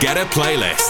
David a playlist.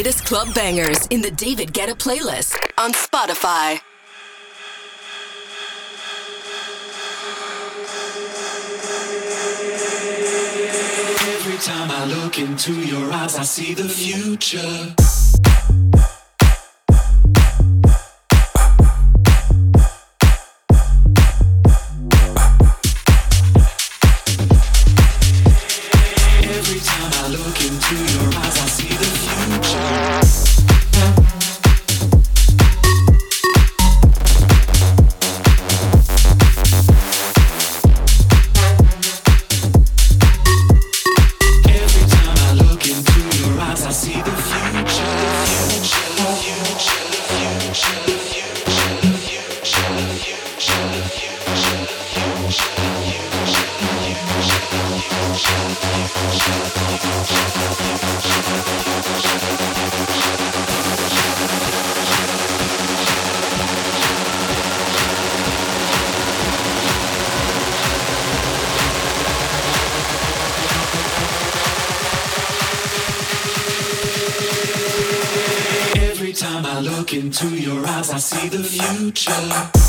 Latest club bangers in the David Guetta playlist on Spotify. Every time I look into your eyes, I see the future. see the future. I see the future.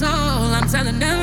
all I'm telling them.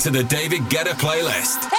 To the David Guetta playlist.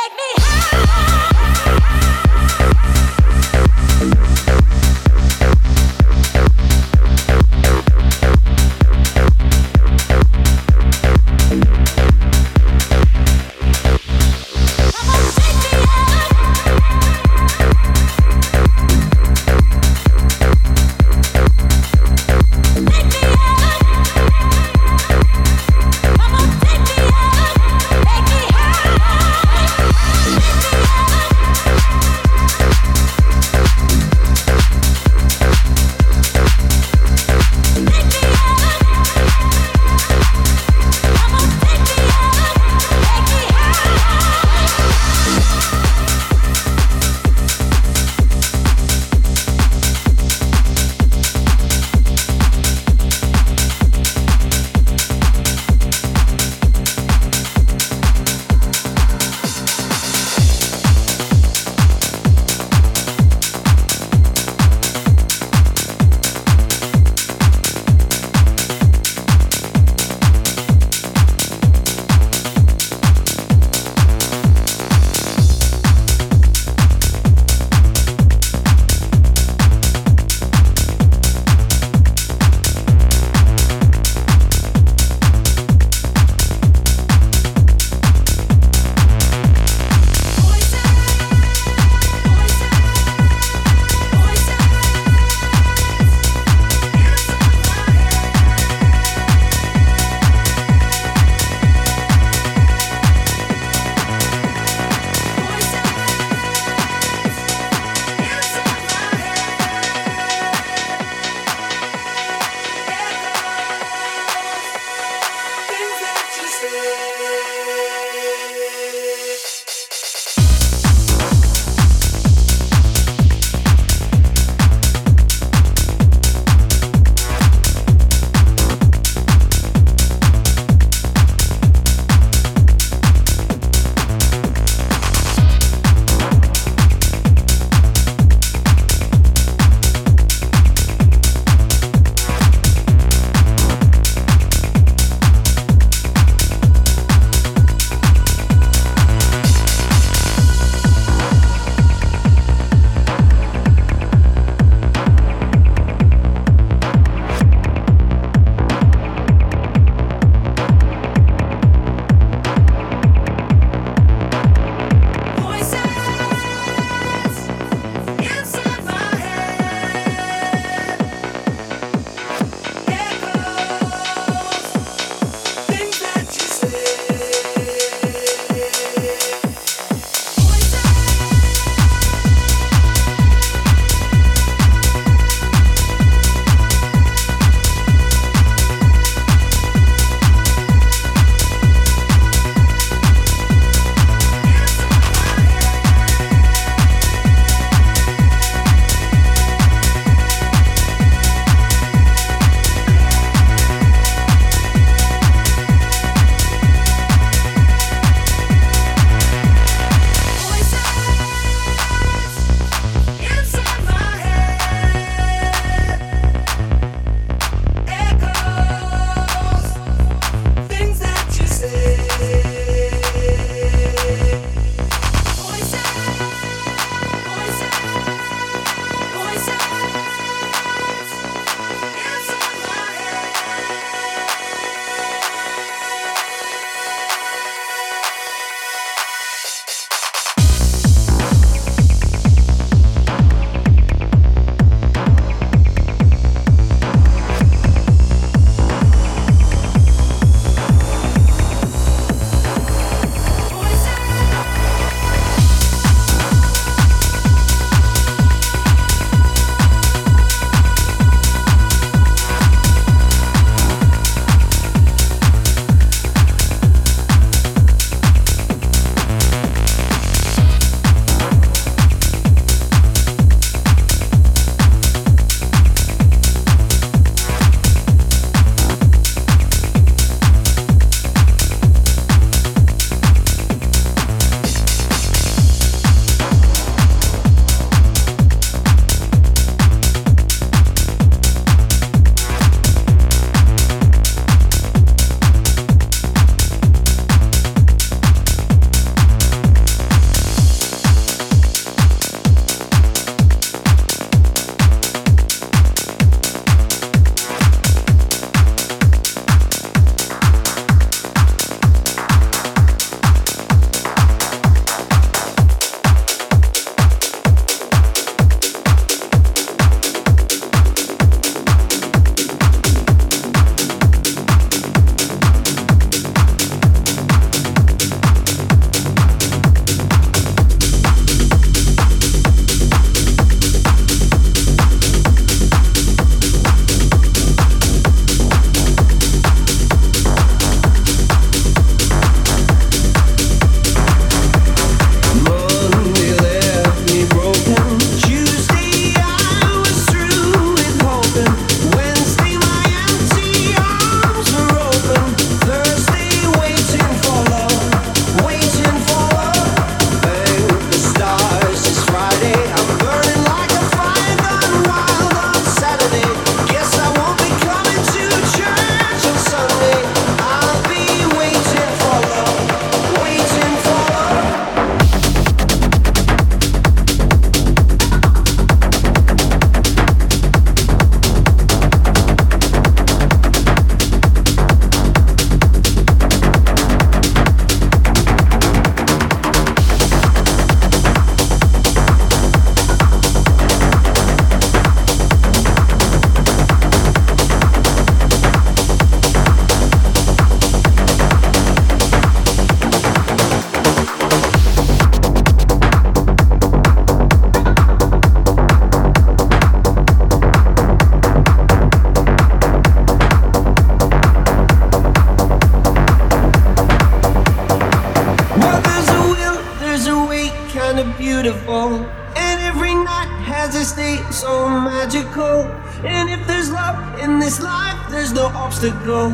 Unbearable. And every night has a state so magical. And if there's love in this life, there's no obstacle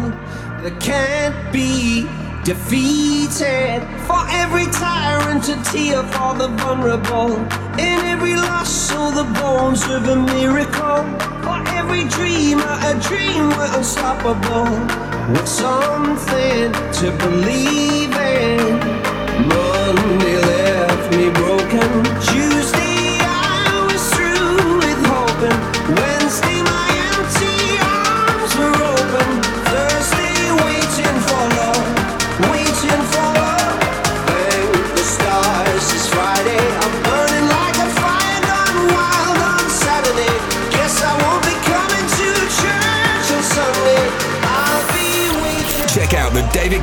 that can't be defeated. For every tyrant, a tear for the vulnerable. In every loss, so the bones of a miracle. For every dreamer, a dream we're unstoppable. With something to believe in. Monday left me broken. Tuesday,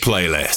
Playlist.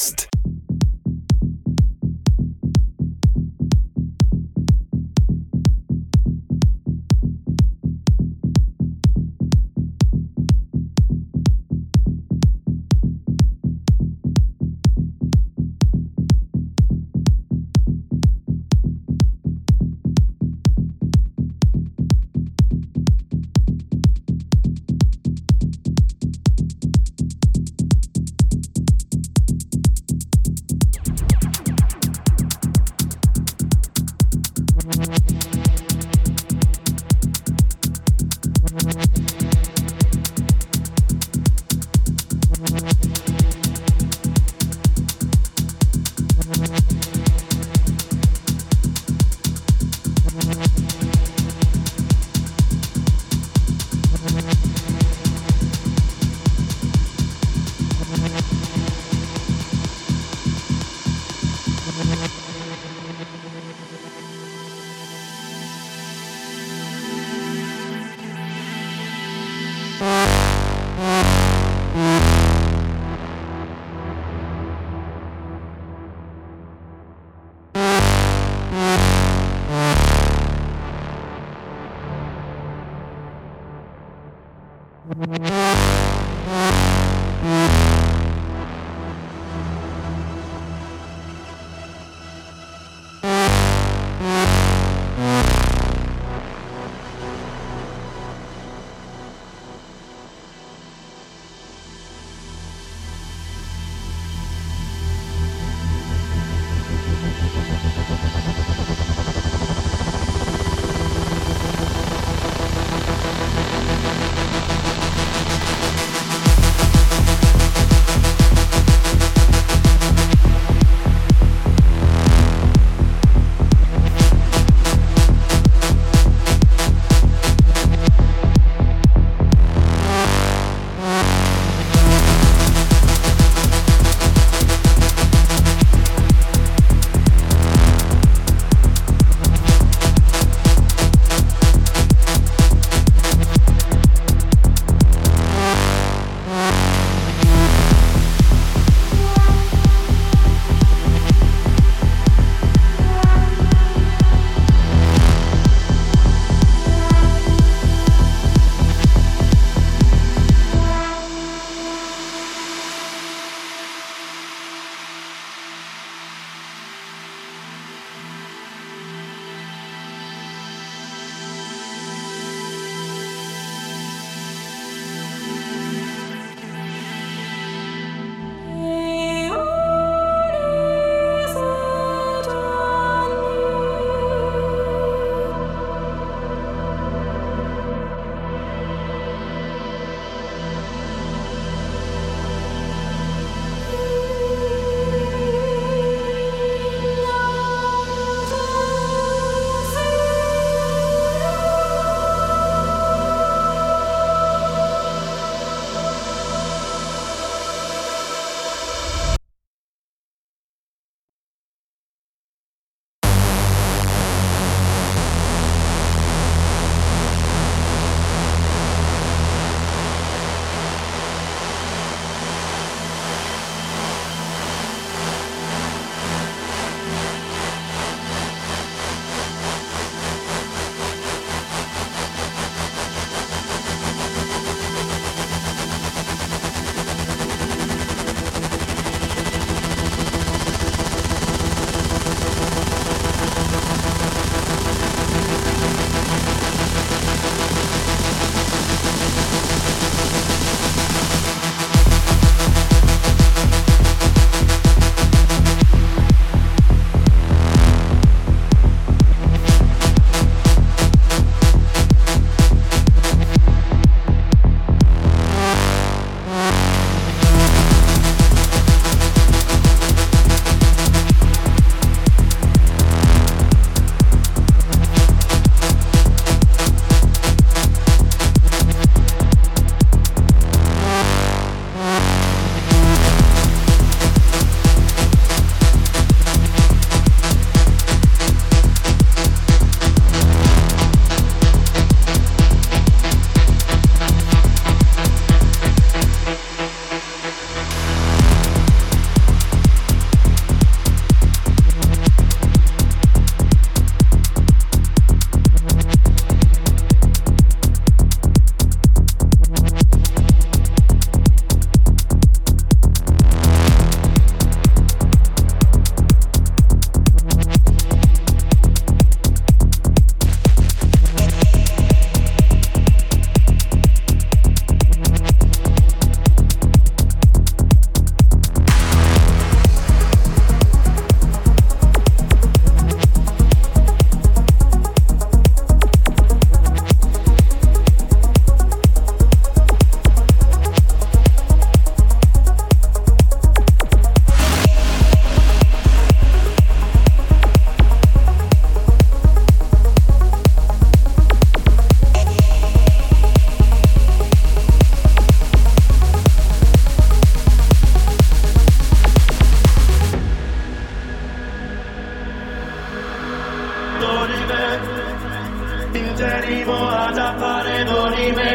saremo ad appare donime.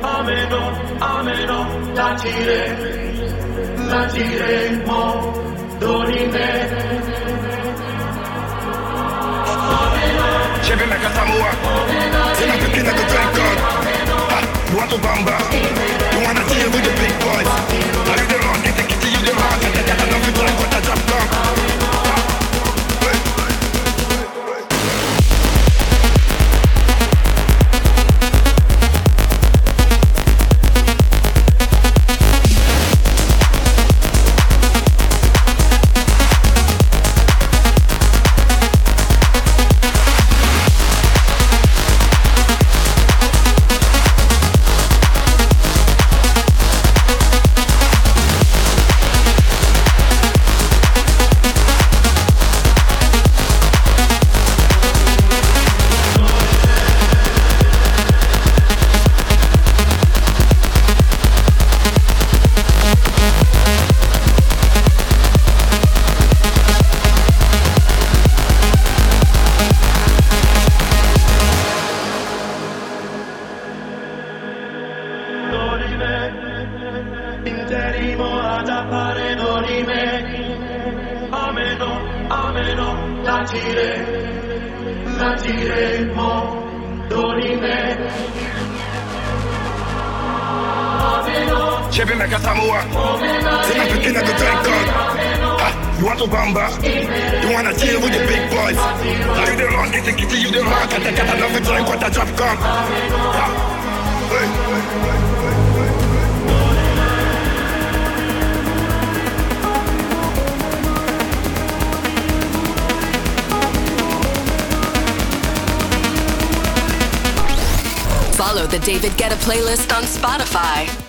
Ameno ameno tacire. Taciremo donime. Ciebie mega zamuła, ty na pewnie na to Ha, była to bamba, była na ciebie, będzie big boys. Ale you the wrong, nie te kity, you the wrong, ja ta ta ta nowy, bo ta ta ta the David Guetta playlist on Spotify.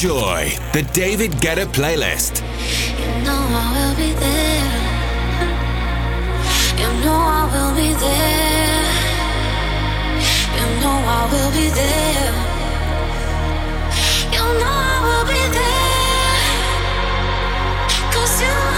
Enjoy the David Guetta playlist. You know I will be there. You know I will be there. You know I will be there. You know I will be there. Cause you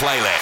playlist.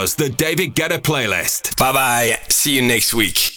Was the David Guetta playlist. Bye bye. See you next week.